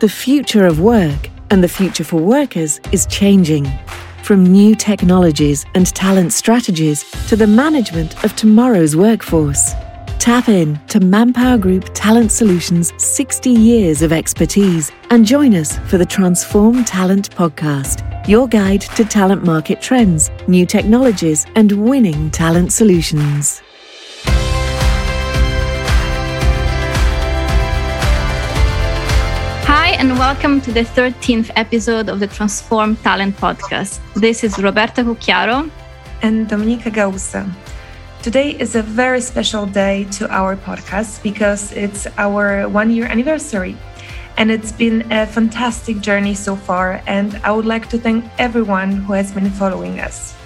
The future of work and the future for workers is changing. From new technologies and talent strategies to the management of tomorrow's workforce. Tap in to Manpower Group Talent Solutions' 60 years of expertise and join us for the Transform Talent podcast, your guide to talent market trends, new technologies, and winning talent solutions. And welcome to the 13th episode of the Transform Talent podcast. This is Roberta Cucchiaro and Dominika Gausa. Today is a very special day to our podcast because it's our one year anniversary. And it's been a fantastic journey so far. And I would like to thank everyone who has been following us.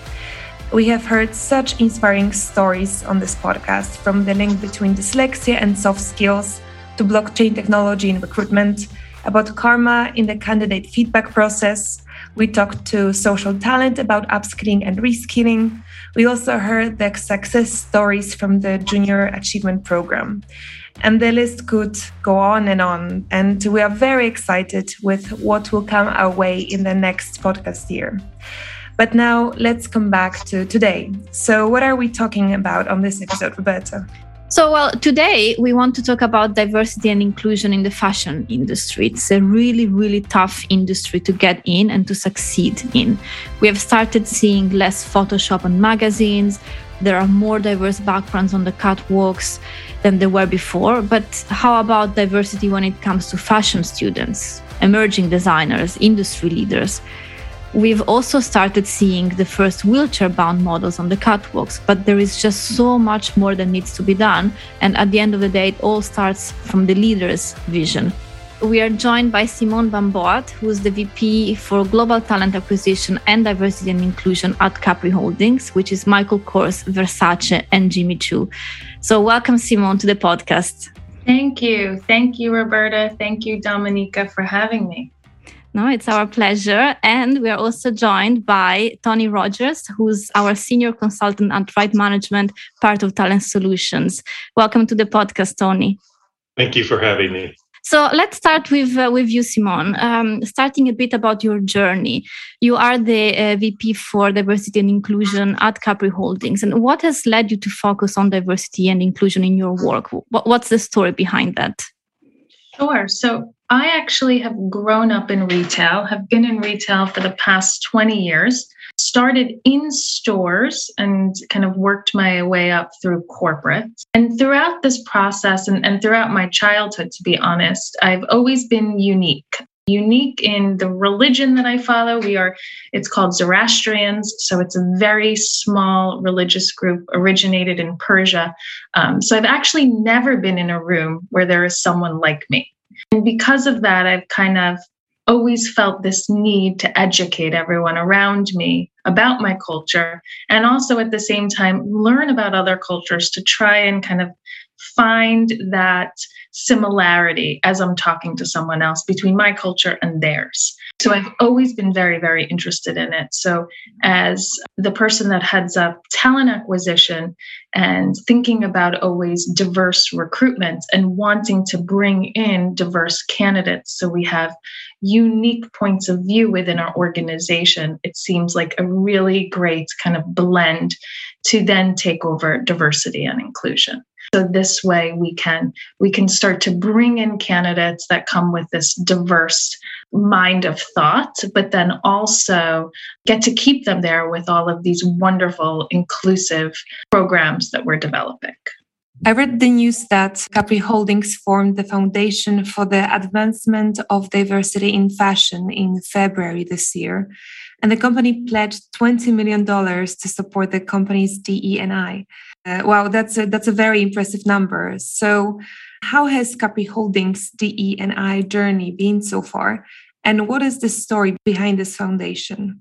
We have heard such inspiring stories on this podcast from the link between dyslexia and soft skills to blockchain technology in recruitment about karma in the candidate feedback process. We talked to social talent about upskilling and reskilling. We also heard the success stories from the Junior Achievement Program. And the list could go on and on. And we are very excited with what will come our way in the next podcast year. But now let's come back to today. So, what are we talking about on this episode, Roberta? So, well, today we want to talk about diversity and inclusion in the fashion industry. It's a really, really tough industry to get in and to succeed in. We have started seeing less Photoshop on magazines. There are more diverse backgrounds on the catwalks than there were before. But how about diversity when it comes to fashion students, emerging designers, industry leaders? We've also started seeing the first wheelchair bound models on the catwalks, but there is just so much more that needs to be done. And at the end of the day, it all starts from the leader's vision. We are joined by Simone Van who is the VP for Global Talent Acquisition and Diversity and Inclusion at Capri Holdings, which is Michael Kors, Versace, and Jimmy Choo. So, welcome, Simone, to the podcast. Thank you. Thank you, Roberta. Thank you, Dominika, for having me. No, it's our pleasure. And we are also joined by Tony Rogers, who's our senior consultant at Right Management, part of Talent Solutions. Welcome to the podcast, Tony. Thank you for having me. So let's start with uh, with you, Simon. Um, starting a bit about your journey. You are the uh, VP for diversity and inclusion at Capri Holdings, and what has led you to focus on diversity and inclusion in your work? What's the story behind that? Sure. So I actually have grown up in retail, have been in retail for the past 20 years, started in stores and kind of worked my way up through corporate. And throughout this process and, and throughout my childhood, to be honest, I've always been unique. Unique in the religion that I follow. We are, it's called Zoroastrians. So it's a very small religious group originated in Persia. Um, so I've actually never been in a room where there is someone like me. And because of that, I've kind of always felt this need to educate everyone around me about my culture and also at the same time learn about other cultures to try and kind of find that similarity as I'm talking to someone else between my culture and theirs. So I've always been very, very interested in it. So, as the person that heads up talent acquisition and thinking about always diverse recruitment and wanting to bring in diverse candidates so we have unique points of view within our organization, it seems like a really great kind of blend to then take over diversity and inclusion so this way we can we can start to bring in candidates that come with this diverse mind of thought but then also get to keep them there with all of these wonderful inclusive programs that we're developing I read the news that Capri Holdings formed the foundation for the advancement of diversity in fashion in February this year. And the company pledged $20 million to support the company's DE&I. Uh, wow, that's a, that's a very impressive number. So, how has Capri Holdings DE and I journey been so far, and what is the story behind this foundation?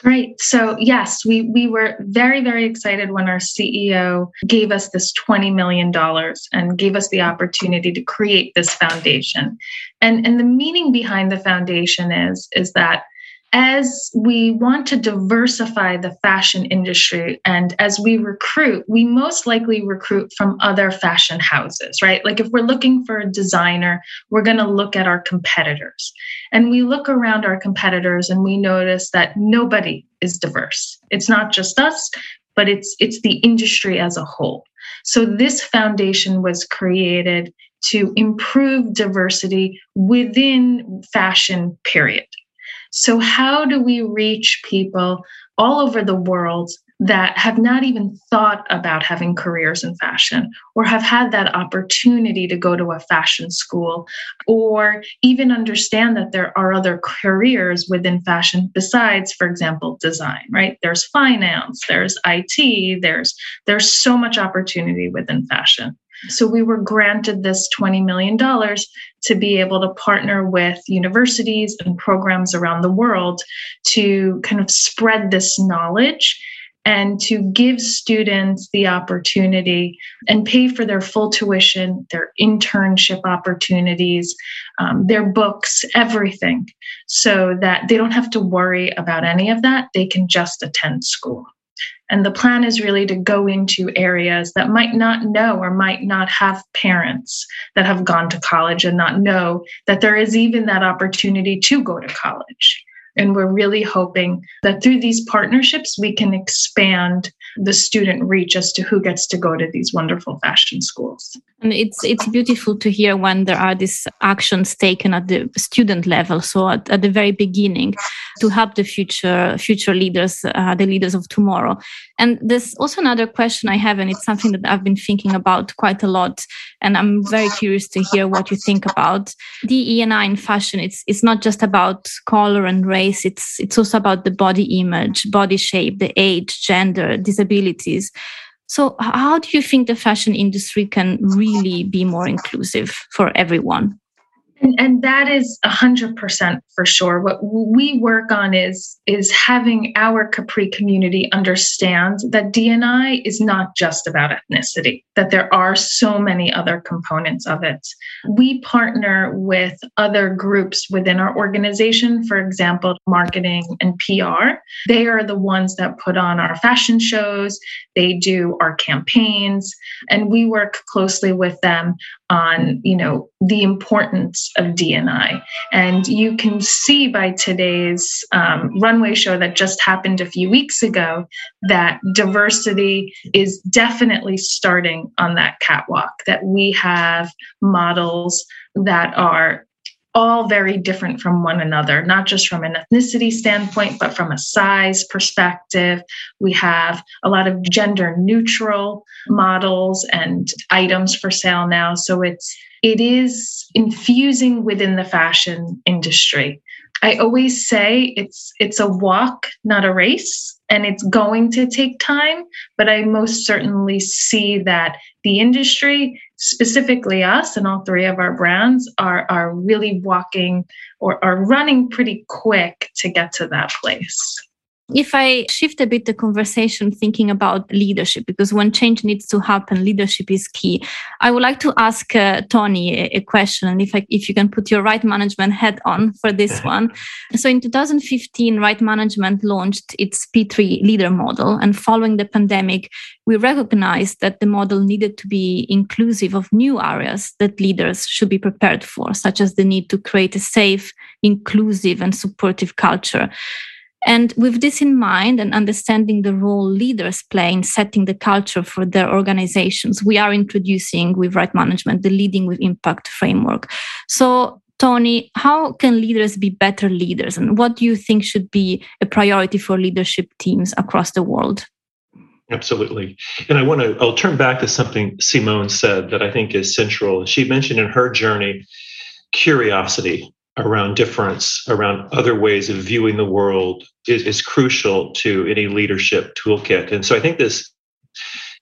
Great. So yes, we we were very very excited when our CEO gave us this 20 million dollars and gave us the opportunity to create this foundation. And and the meaning behind the foundation is is that as we want to diversify the fashion industry and as we recruit, we most likely recruit from other fashion houses, right? Like if we're looking for a designer, we're going to look at our competitors. And we look around our competitors and we notice that nobody is diverse. It's not just us, but it's it's the industry as a whole. So this foundation was created to improve diversity within fashion period so, how do we reach people all over the world that have not even thought about having careers in fashion or have had that opportunity to go to a fashion school or even understand that there are other careers within fashion besides for example design right? There's finance there's IT there's there's so much opportunity within fashion so we were granted this $20 million to be able to partner with universities and programs around the world to kind of spread this knowledge and to give students the opportunity and pay for their full tuition, their internship opportunities, um, their books, everything, so that they don't have to worry about any of that. They can just attend school. And the plan is really to go into areas that might not know or might not have parents that have gone to college and not know that there is even that opportunity to go to college. And we're really hoping that through these partnerships, we can expand the student reach as to who gets to go to these wonderful fashion schools. And it's it's beautiful to hear when there are these actions taken at the student level, so at, at the very beginning, to help the future future leaders, uh, the leaders of tomorrow. And there's also another question I have, and it's something that I've been thinking about quite a lot, and I'm very curious to hear what you think about DE&I in fashion. It's it's not just about color and race; it's it's also about the body image, body shape, the age, gender, disabilities. So, how do you think the fashion industry can really be more inclusive for everyone? And, and that is a hundred percent for sure. What we work on is is having our Capri community understand that DNI is not just about ethnicity, that there are so many other components of it. We partner with other groups within our organization, for example, marketing and PR. They are the ones that put on our fashion shows, they do our campaigns, and we work closely with them on, you know, the importance of DNI. And you can see by today's um, runway show that just happened a few weeks ago that diversity is definitely starting on that catwalk, that we have models that are all very different from one another, not just from an ethnicity standpoint, but from a size perspective. We have a lot of gender neutral models and items for sale now. So it's it is infusing within the fashion industry. I always say it's it's a walk, not a race, and it's going to take time, but I most certainly see that the industry, specifically us and all three of our brands are are really walking or are running pretty quick to get to that place. If I shift a bit the conversation thinking about leadership, because when change needs to happen, leadership is key. I would like to ask uh, Tony a, a, question, and if I, if you can put your right management head on for this one. So in 2015, right management launched its P3 leader model, and following the pandemic, we recognized that the model needed to be inclusive of new areas that leaders should be prepared for, such as the need to create a safe, inclusive, and supportive culture. And with this in mind and understanding the role leaders play in setting the culture for their organizations, we are introducing with Right Management the Leading with Impact framework. So, Tony, how can leaders be better leaders? And what do you think should be a priority for leadership teams across the world? Absolutely. And I want to, I'll turn back to something Simone said that I think is central. She mentioned in her journey curiosity around difference, around other ways of viewing the world is, is crucial to any leadership toolkit. And so I think this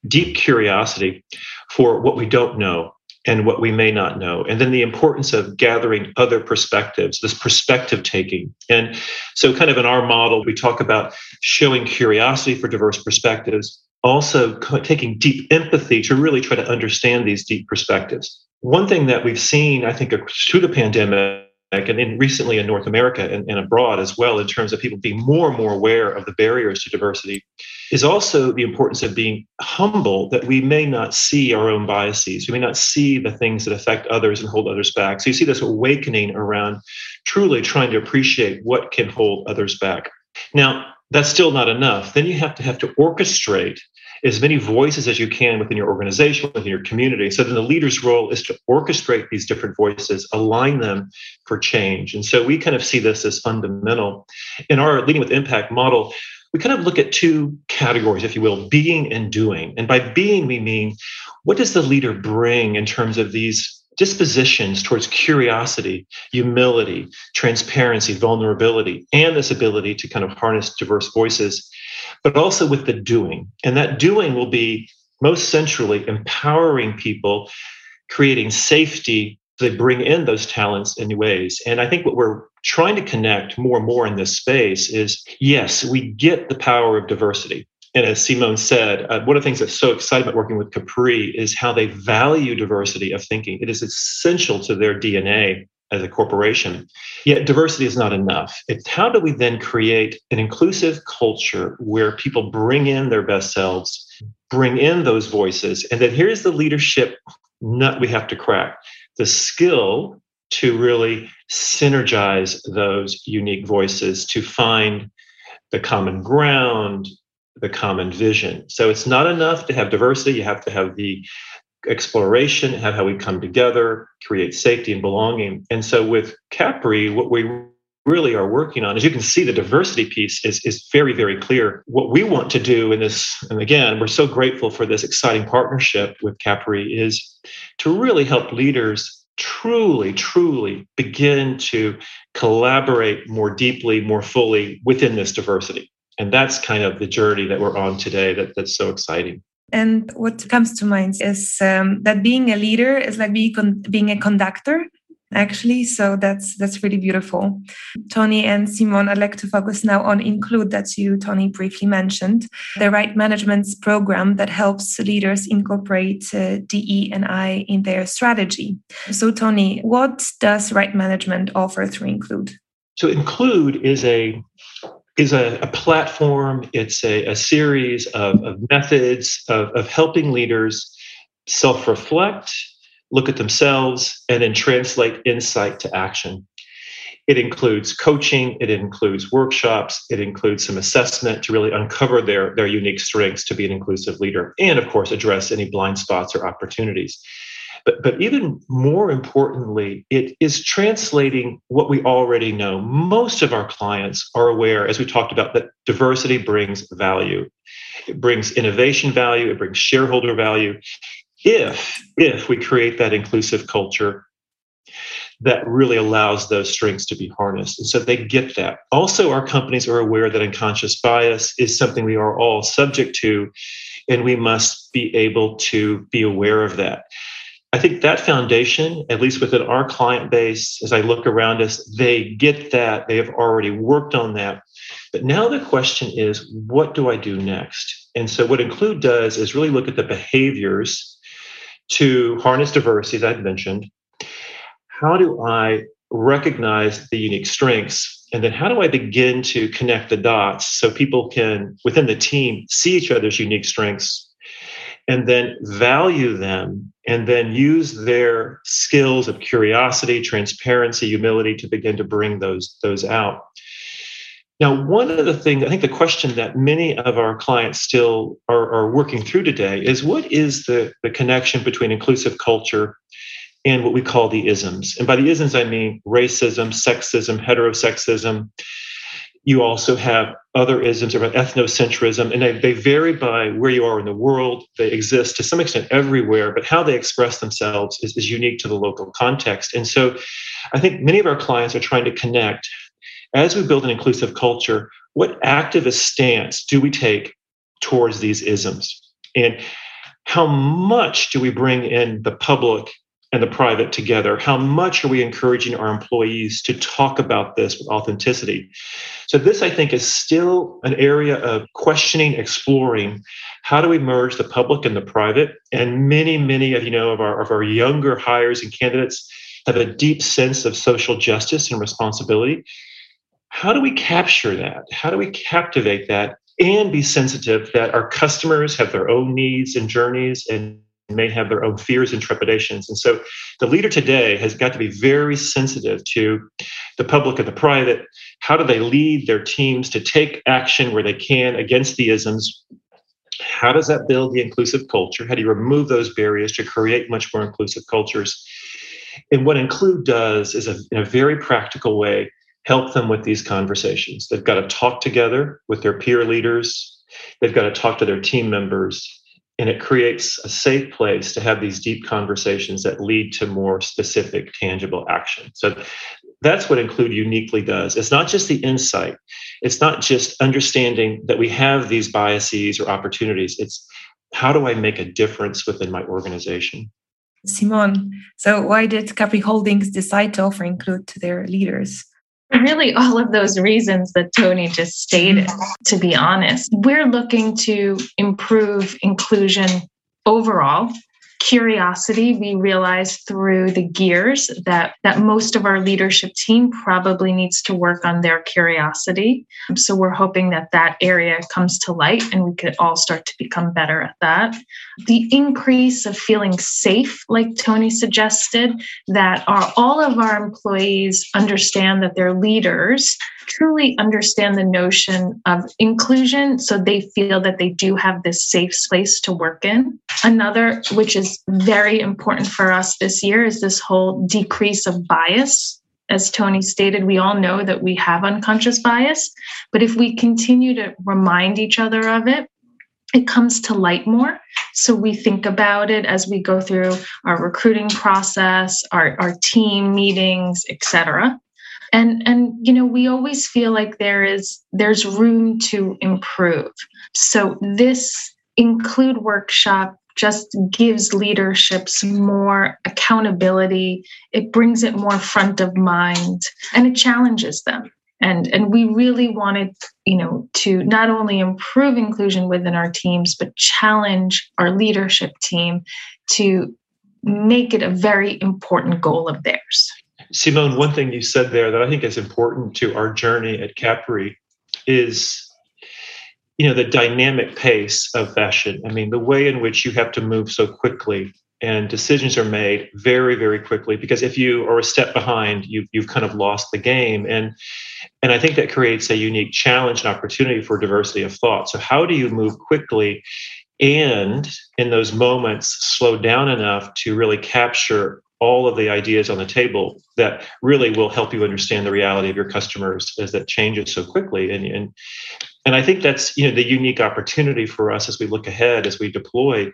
deep curiosity for what we don't know and what we may not know. And then the importance of gathering other perspectives, this perspective taking. And so, kind of in our model, we talk about showing curiosity for diverse perspectives, also taking deep empathy to really try to understand these deep perspectives. One thing that we've seen, I think, through the pandemic and in recently in North America and, and, abroad as well, in terms of people being more and more aware of the barriers to diversity, is also the importance of being humble that we may not see our own biases. We may not see the things that affect others and hold others back. So you see this awakening around truly trying to appreciate what can hold others back. Now, that's still not enough. Then you have to have to orchestrate as many voices as you can within your organization, within your community. So then the leader's role is to orchestrate these different voices, align them for change. And so we kind of see this as fundamental. In our Leading with Impact model, we kind of look at two categories, if you will, being and doing. And by being, we mean what does the leader bring in terms of these dispositions towards curiosity, humility, transparency, vulnerability, and this ability to kind of harness diverse voices but also with the doing. And that doing will be most centrally empowering people, creating safety. They bring in those talents in new ways. And I think what we're trying to connect more and more in this space is yes, we get the power of diversity. And as Simone said, uh, one of the things that's so exciting about working with Capri is how they value diversity of thinking. It is essential to their DNA as a corporation. Yet diversity is not enough. It's how do we then create an inclusive culture where people bring in their best selves, bring in those voices, and then here's the leadership nut we have to crack the skill to really synergize those unique voices to find the common ground, the common vision. So it's not enough to have diversity, you have to have the exploration, have how we come together, create safety and belonging. And so with Capri, what we really are working on, as you can see, the diversity piece is, is very, very clear. What we want to do in this, and again, we're so grateful for this exciting partnership with Capri, is to really help leaders truly, truly begin to collaborate more deeply, more fully within this diversity. And that's kind of the journey that we're on today that, that's so exciting. And what comes to mind is um, that being a leader is like being, being a conductor actually. So that's that's really beautiful. Tony and simon i'd like to focus now on include that you tony briefly mentioned the right management's program that helps leaders incorporate uh, de and i in their strategy. So tony what does right management offer through include? So include is a is a, a platform, it's a, a series of, of methods of, of helping leaders self reflect, look at themselves, and then translate insight to action. It includes coaching, it includes workshops, it includes some assessment to really uncover their, their unique strengths to be an inclusive leader, and of course, address any blind spots or opportunities. But, but even more importantly, it is translating what we already know. Most of our clients are aware, as we talked about, that diversity brings value. It brings innovation value, it brings shareholder value. If, if we create that inclusive culture that really allows those strengths to be harnessed. And so they get that. Also, our companies are aware that unconscious bias is something we are all subject to, and we must be able to be aware of that. I think that foundation, at least within our client base, as I look around us, they get that. They have already worked on that. But now the question is, what do I do next? And so, what Include does is really look at the behaviors to harness diversity, as I've mentioned. How do I recognize the unique strengths? And then, how do I begin to connect the dots so people can, within the team, see each other's unique strengths and then value them and then use their skills of curiosity transparency humility to begin to bring those those out. Now one of the things i think the question that many of our clients still are, are working through today is what is the, the connection between inclusive culture and what we call the isms? And by the isms i mean racism sexism heterosexism you also have other isms around ethnocentrism, and they, they vary by where you are in the world. They exist to some extent everywhere, but how they express themselves is, is unique to the local context. And so I think many of our clients are trying to connect as we build an inclusive culture, what activist stance do we take towards these isms? And how much do we bring in the public and the private together? How much are we encouraging our employees to talk about this with authenticity? So, this I think is still an area of questioning, exploring. How do we merge the public and the private? And many, many of you know of our of our younger hires and candidates, have a deep sense of social justice and responsibility. How do we capture that? How do we captivate that and be sensitive that our customers have their own needs and journeys and may have their own fears and trepidations. And so the leader today has got to be very sensitive to the public and the private. How do they lead their teams to take action where they can against the isms? How does that build the inclusive culture? How do you remove those barriers to create much more inclusive cultures? And what Include does is, a, in a very practical way, help them with these conversations. They've got to talk together with their peer leaders. They've got to talk to their team members and it creates a safe place to have these deep conversations that lead to more specific tangible action. So that's what include uniquely does. It's not just the insight. It's not just understanding that we have these biases or opportunities. It's how do i make a difference within my organization? Simon so why did capri holdings decide to offer include to their leaders Really, all of those reasons that Tony just stated, mm-hmm. to be honest. We're looking to improve inclusion overall curiosity we realized through the gears that that most of our leadership team probably needs to work on their curiosity so we're hoping that that area comes to light and we could all start to become better at that the increase of feeling safe like tony suggested that our, all of our employees understand that their leaders truly understand the notion of inclusion so they feel that they do have this safe space to work in. Another, which is very important for us this year, is this whole decrease of bias. As Tony stated, we all know that we have unconscious bias, but if we continue to remind each other of it, it comes to light more. So we think about it as we go through our recruiting process, our, our team meetings, etc and and you know we always feel like there is there's room to improve so this include workshop just gives leaderships more accountability. It brings it more front of mind and it challenges them. And and we really wanted you know to not only improve inclusion within our teams but challenge our leadership team to make it a very important goal of theirs. Simone, one thing you said there that I think is important to our journey at Capri is you know the dynamic pace of fashion. I mean, the way in which you have to move so quickly and decisions are made very very quickly because if you are a step behind you you've kind of lost the game and and i think that creates a unique challenge and opportunity for diversity of thought so how do you move quickly and in those moments slow down enough to really capture all of the ideas on the table that really will help you understand the reality of your customers as that changes so quickly and and and I think that's you know the unique opportunity for us as we look ahead as we deploy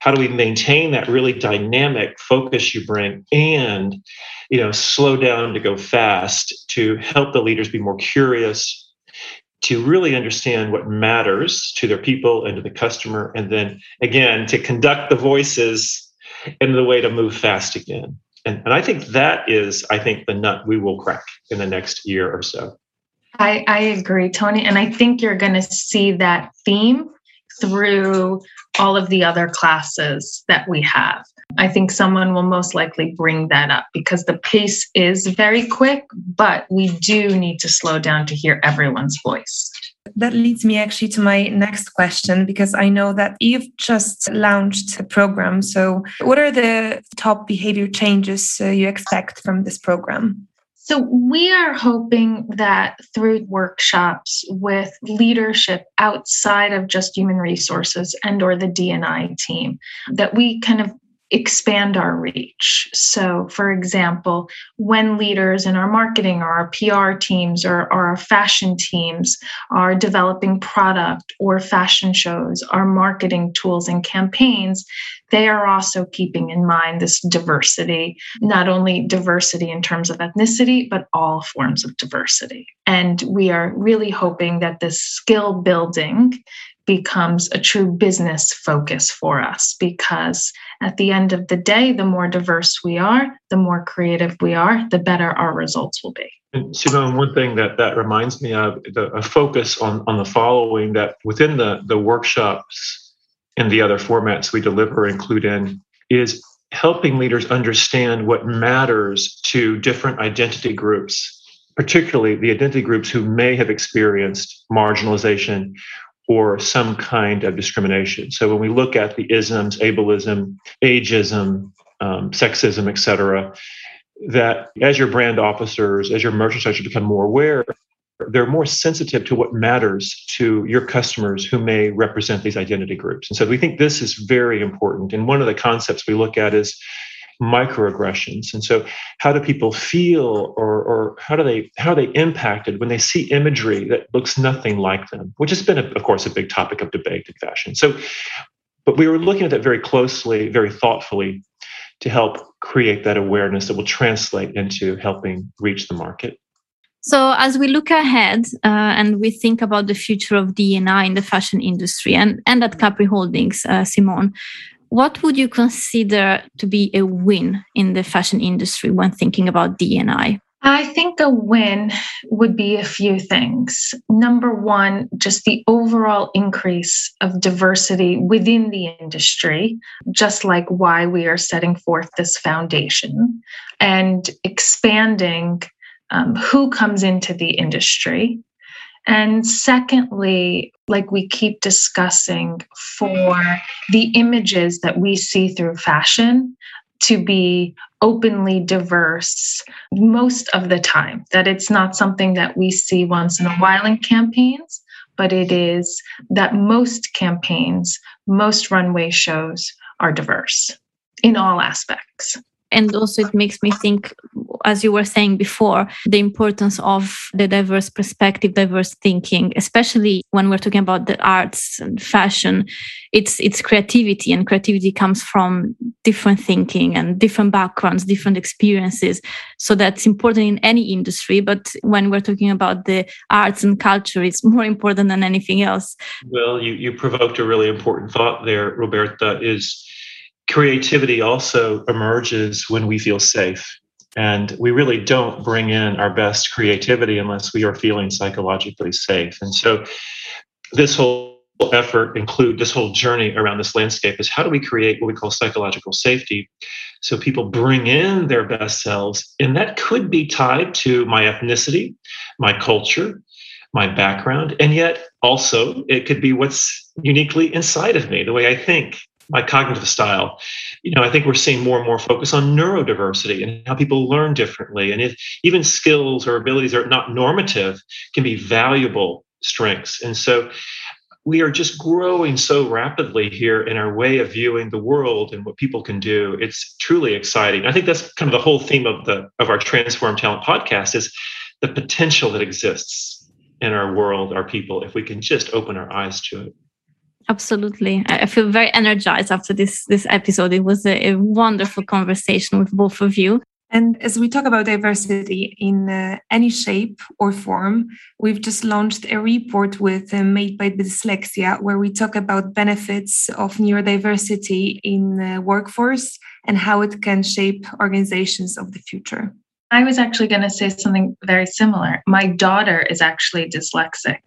how do we maintain that really dynamic focus you bring and you know slow down to go fast to help the leaders be more curious to really understand what matters to their people and to the customer and then again to conduct the voices and the way to move fast again. And, and I think that is, I think, the nut we will crack in the next year or so. I, I agree, Tony. And I think you're going to see that theme through all of the other classes that we have. I think someone will most likely bring that up because the pace is very quick, but we do need to slow down to hear everyone's voice. That leads me actually to my next question because I know that you've just launched a program. So, what are the top behavior changes uh, you expect from this program? So we are hoping that through workshops with leadership outside of just human resources and or the D&I team that we kind of expand our reach. So, for example, when leaders in our marketing or our PR teams or, or, our fashion teams are developing product or fashion shows, our marketing tools and campaigns, they are also keeping in mind this diversity, not only diversity in terms of ethnicity, but all forms of diversity. And we are really hoping that this skill building becomes a true business focus for us because at the end of the day, the more diverse we are, the more creative we are, the better our results will be. And Simone, one thing that that reminds me of the, a focus on on the following that within the the workshops and the other formats we deliver include in is helping leaders understand what matters to different identity groups, particularly the identity groups who may have experienced marginalization or some kind of discrimination. So when we look at the isms, ableism, ageism, um, sexism, et cetera, that as your brand officers, as your merchants become more aware, they're more sensitive to what matters to your customers who may represent these identity groups. And so we think this is very important. And one of the concepts we look at is microaggressions. And so how do people feel or, or how do they how are they impacted when they see imagery that looks nothing like them, which has been, a, of course, a big topic of debate in fashion. So but we were looking at that very closely, very thoughtfully to help create that awareness that will translate into helping reach the market. So, as we look ahead uh, and we think about the future of D&I in the fashion industry and, and at Capri Holdings, uh, Simone, what would you consider to be a win in the fashion industry when thinking about D&I? I think a win would be a few things. Number one, just the overall increase of diversity within the industry, just like why we are setting forth this foundation and expanding um, who comes into the industry. And secondly, like we keep discussing, for the images that we see through fashion to be openly diverse most of the time, that it's not something that we see once in a while in campaigns, but it is that most campaigns, most runway shows are diverse in all aspects and also it makes me think as you were saying before the importance of the diverse perspective diverse thinking especially when we're talking about the arts and fashion. It's it's creativity and creativity comes from different thinking and different backgrounds different experiences. So that's important in any industry but when we're talking about the arts and culture it's more important than anything else. Well you you provoked a really important thought there roberta is creativity also emerges when we feel safe. And we really don't bring in our best creativity unless we are feeling psychologically safe. And so this whole effort include this whole journey around this landscape is how do we create what we call psychological safety so people bring in their best selves and that could be tied to my ethnicity my culture my background and yet also it could be what's uniquely inside of me the way i think my cognitive style. You know, I think we're seeing more and more focus on neurodiversity and how people learn differently. And if even skills or abilities are not normative can be valuable strengths. And so we are just growing so rapidly here in our way of viewing the world and what people can do. It's truly exciting. I think that's kind of the whole theme of the of our Transform Talent podcast is the potential that exists in our world, our people, if we can just open our eyes to it. Absolutely. I feel very energized after this this episode. It was a, a wonderful conversation with both of you. And as we talk about diversity in uh, any shape or form, we've just launched a report with uh, Made by Dyslexia, where we talk about benefits of neurodiversity in the workforce and how it can shape organizations of the future. I was actually going to say something very similar. My daughter is actually dyslexic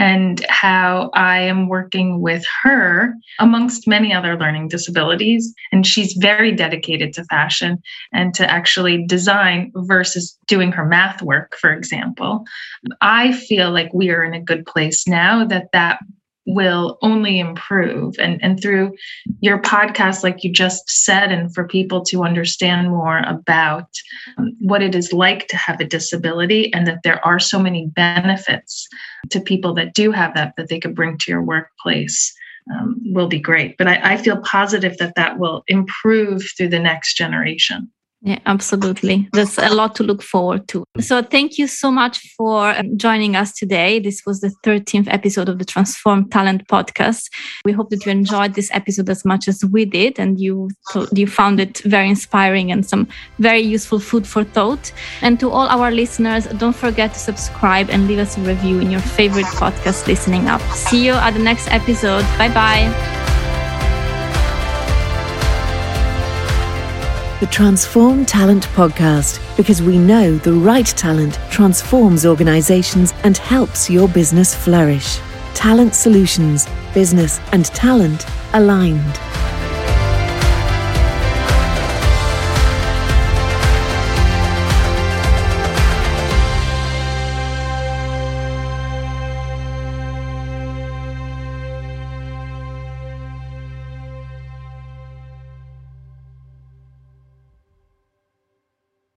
and how I am working with her amongst many other learning disabilities. And she's very dedicated to fashion and to actually design versus doing her math work, for example. I feel like we are in a good place now that that will only improve. And and through your podcast like you just said and for people to understand more about um, what it is like to have a disability and that there are so many benefits to people that do have that that they could bring to your workplace um, will be great. But I, I feel positive that that will improve through the next generation yeah, absolutely. There's a lot to look forward to. So, thank you so much for um, joining us today. This was the 13th episode of the Transform Talent podcast. We hope that you enjoyed this episode as much as we did and you, you found it very inspiring and some very useful food for thought. And to all our listeners, don't forget to subscribe and leave us a review in your favorite podcast listening app. See you at the next episode. Bye bye. The Transform Talent podcast because we know the right talent transforms organizations and helps your business flourish. Talent solutions, business and talent aligned.